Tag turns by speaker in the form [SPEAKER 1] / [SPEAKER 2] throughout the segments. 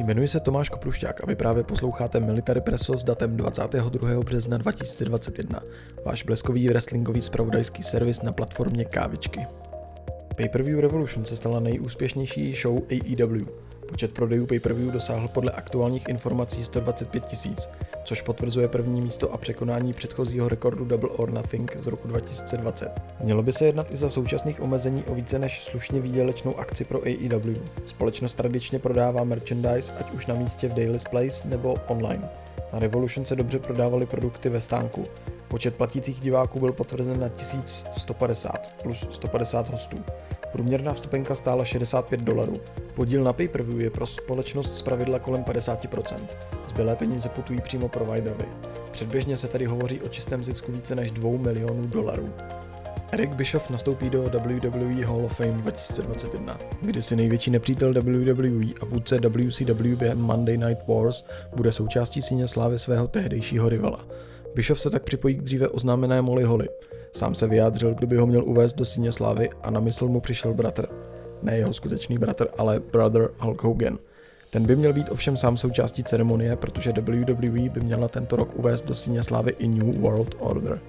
[SPEAKER 1] Jmenuji se Tomáš Koprušťák a vy právě posloucháte Military Presso s datem 22. března 2021, váš bleskový wrestlingový spravodajský servis na platformě Kávičky. Pay-Per-View Revolution se stala nejúspěšnější show AEW. Počet prodejů pay-per-view dosáhl podle aktuálních informací 125 tisíc, což potvrzuje první místo a překonání předchozího rekordu Double or Nothing z roku 2020. Mělo by se jednat i za současných omezení o více než slušně výdělečnou akci pro AEW. Společnost tradičně prodává merchandise, ať už na místě v Daily's Place nebo online. Na Revolution se dobře prodávaly produkty ve stánku. Počet platících diváků byl potvrzen na 1150 plus 150 hostů. Průměrná vstupenka stála 65 dolarů. Podíl na pay-per-view je pro společnost zpravidla kolem 50%. Zbylé peníze putují přímo providerovi. Předběžně se tedy hovoří o čistém zisku více než 2 milionů dolarů. Eric Bischoff nastoupí do WWE Hall of Fame 2021. Kdysi největší nepřítel WWE a vůdce WCW během Monday Night Wars bude součástí síně slávy svého tehdejšího rivala. Bischoff se tak připojí k dříve oznámené Molly Holly. Sám se vyjádřil, kdo by ho měl uvést do síně slávy a na mysl mu přišel bratr. Ne jeho skutečný bratr, ale brother Hulk Hogan. Ten by měl být ovšem sám součástí ceremonie, protože WWE by měla tento rok uvést do síně slávy i New World Order.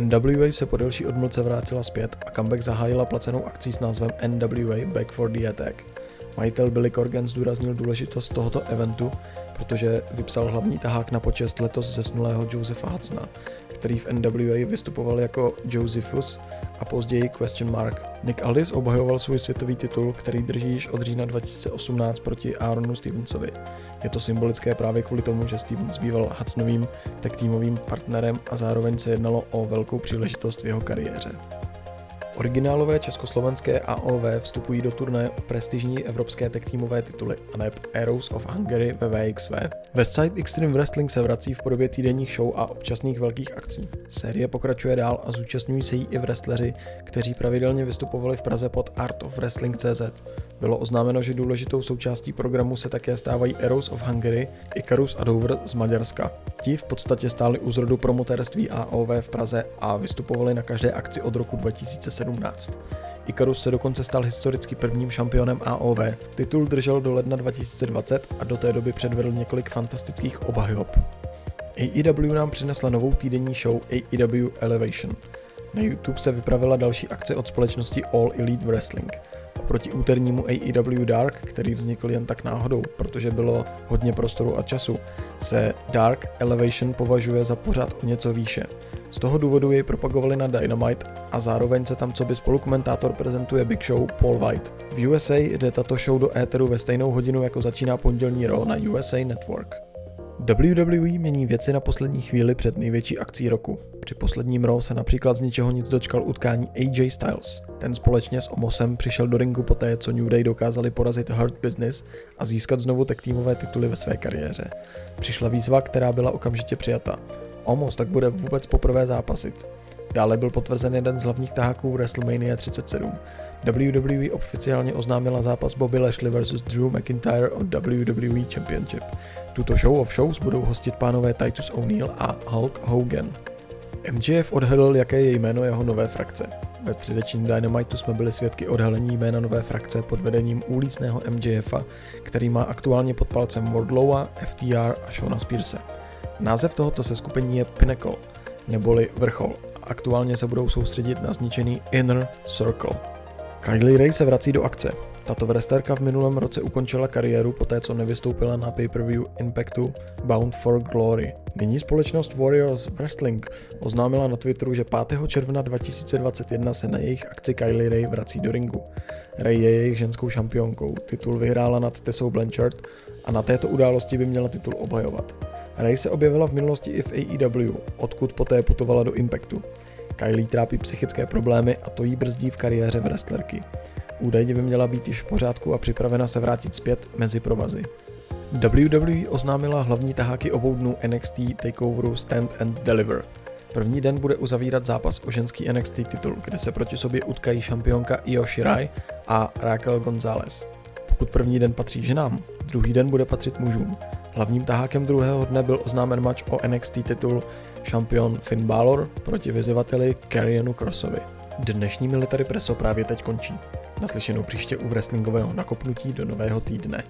[SPEAKER 1] NWA se po delší odmlce vrátila zpět a comeback zahájila placenou akcí s názvem NWA Back for the Attack. Majitel Billy Corgan zdůraznil důležitost tohoto eventu, protože vypsal hlavní tahák na počest letos zesnulého Josefa Hudsona, který v NWA vystupoval jako Josephus a později Question Mark. Nick Aldis obhajoval svůj světový titul, který drží již od října 2018 proti Aaronu Stevensovi. Je to symbolické právě kvůli tomu, že Stevens býval Hudsonovým tak týmovým partnerem a zároveň se jednalo o velkou příležitost v jeho kariéře. Originálové československé AOV vstupují do turné o prestižní evropské tech týmové tituly a ne Arrows of Hungary ve VXV. Westside Extreme Wrestling se vrací v podobě týdenních show a občasných velkých akcí. Série pokračuje dál a zúčastňují se jí i wrestleri, kteří pravidelně vystupovali v Praze pod Art of Wrestling CZ. Bylo oznámeno, že důležitou součástí programu se také stávají Arrows of Hungary, Icarus a Dover z Maďarska. Ti v podstatě stáli u zrodu promotérství AOV v Praze a vystupovali na každé akci od roku 2017. Icarus se dokonce stal historicky prvním šampionem AOV. Titul držel do ledna 2020 a do té doby předvedl několik fantastických obhajob. AEW nám přinesla novou týdenní show AEW Elevation. Na YouTube se vypravila další akce od společnosti All Elite Wrestling – Oproti úternímu AEW Dark, který vznikl jen tak náhodou, protože bylo hodně prostoru a času, se Dark Elevation považuje za pořád o něco výše. Z toho důvodu jej propagovali na Dynamite a zároveň se tam co by spolukomentátor prezentuje Big Show Paul White. V USA jde tato show do éteru ve stejnou hodinu jako začíná pondělní Raw na USA Network. WWE mění věci na poslední chvíli před největší akcí roku. Při posledním Raw se například z ničeho nic dočkal utkání AJ Styles. Ten společně s Omosem přišel do ringu poté, co New Day dokázali porazit Hurt Business a získat znovu tak týmové tituly ve své kariéře. Přišla výzva, která byla okamžitě přijata. Omos tak bude vůbec poprvé zápasit. Dále byl potvrzen jeden z hlavních taháků WrestleMania 37. WWE oficiálně oznámila zápas Bobby Lashley vs. Drew McIntyre o WWE Championship. Tuto show of shows budou hostit pánové Titus O'Neill a Hulk Hogan. MJF odhalil, jaké je jméno jeho nové frakce. Ve středečním Dynamitu jsme byli svědky odhalení jména nové frakce pod vedením úlícného MJFa, který má aktuálně pod palcem Wardlowa, FTR a Shona Spearse. Název tohoto seskupení je Pinnacle, neboli vrchol. Aktuálně se budou soustředit na zničený Inner Circle. Kylie Ray se vrací do akce. Tato wrestlerka v minulém roce ukončila kariéru poté, co nevystoupila na pay-per-view Impactu Bound for Glory. Nyní společnost Warriors Wrestling oznámila na Twitteru, že 5. června 2021 se na jejich akci Kylie Ray vrací do ringu. Ray je jejich ženskou šampionkou, titul vyhrála nad Tessou Blanchard a na této události by měla titul obhajovat. Ray se objevila v minulosti i v AEW, odkud poté putovala do Impactu. Kylie trápí psychické problémy a to jí brzdí v kariéře wrestlerky. Údajně by měla být již v pořádku a připravena se vrátit zpět mezi provazy. WWE oznámila hlavní taháky obou dnů NXT Takeoveru Stand and Deliver. První den bude uzavírat zápas o ženský NXT titul, kde se proti sobě utkají šampionka Io Shirai a Raquel Gonzalez. Pokud první den patří ženám, druhý den bude patřit mužům. Hlavním tahákem druhého dne byl oznámen match o NXT titul šampion Finn Balor proti vyzývateli Karrionu Crossovi. Dnešní Military Presso právě teď končí. Naslyšenou příště u wrestlingového nakopnutí do nového týdne.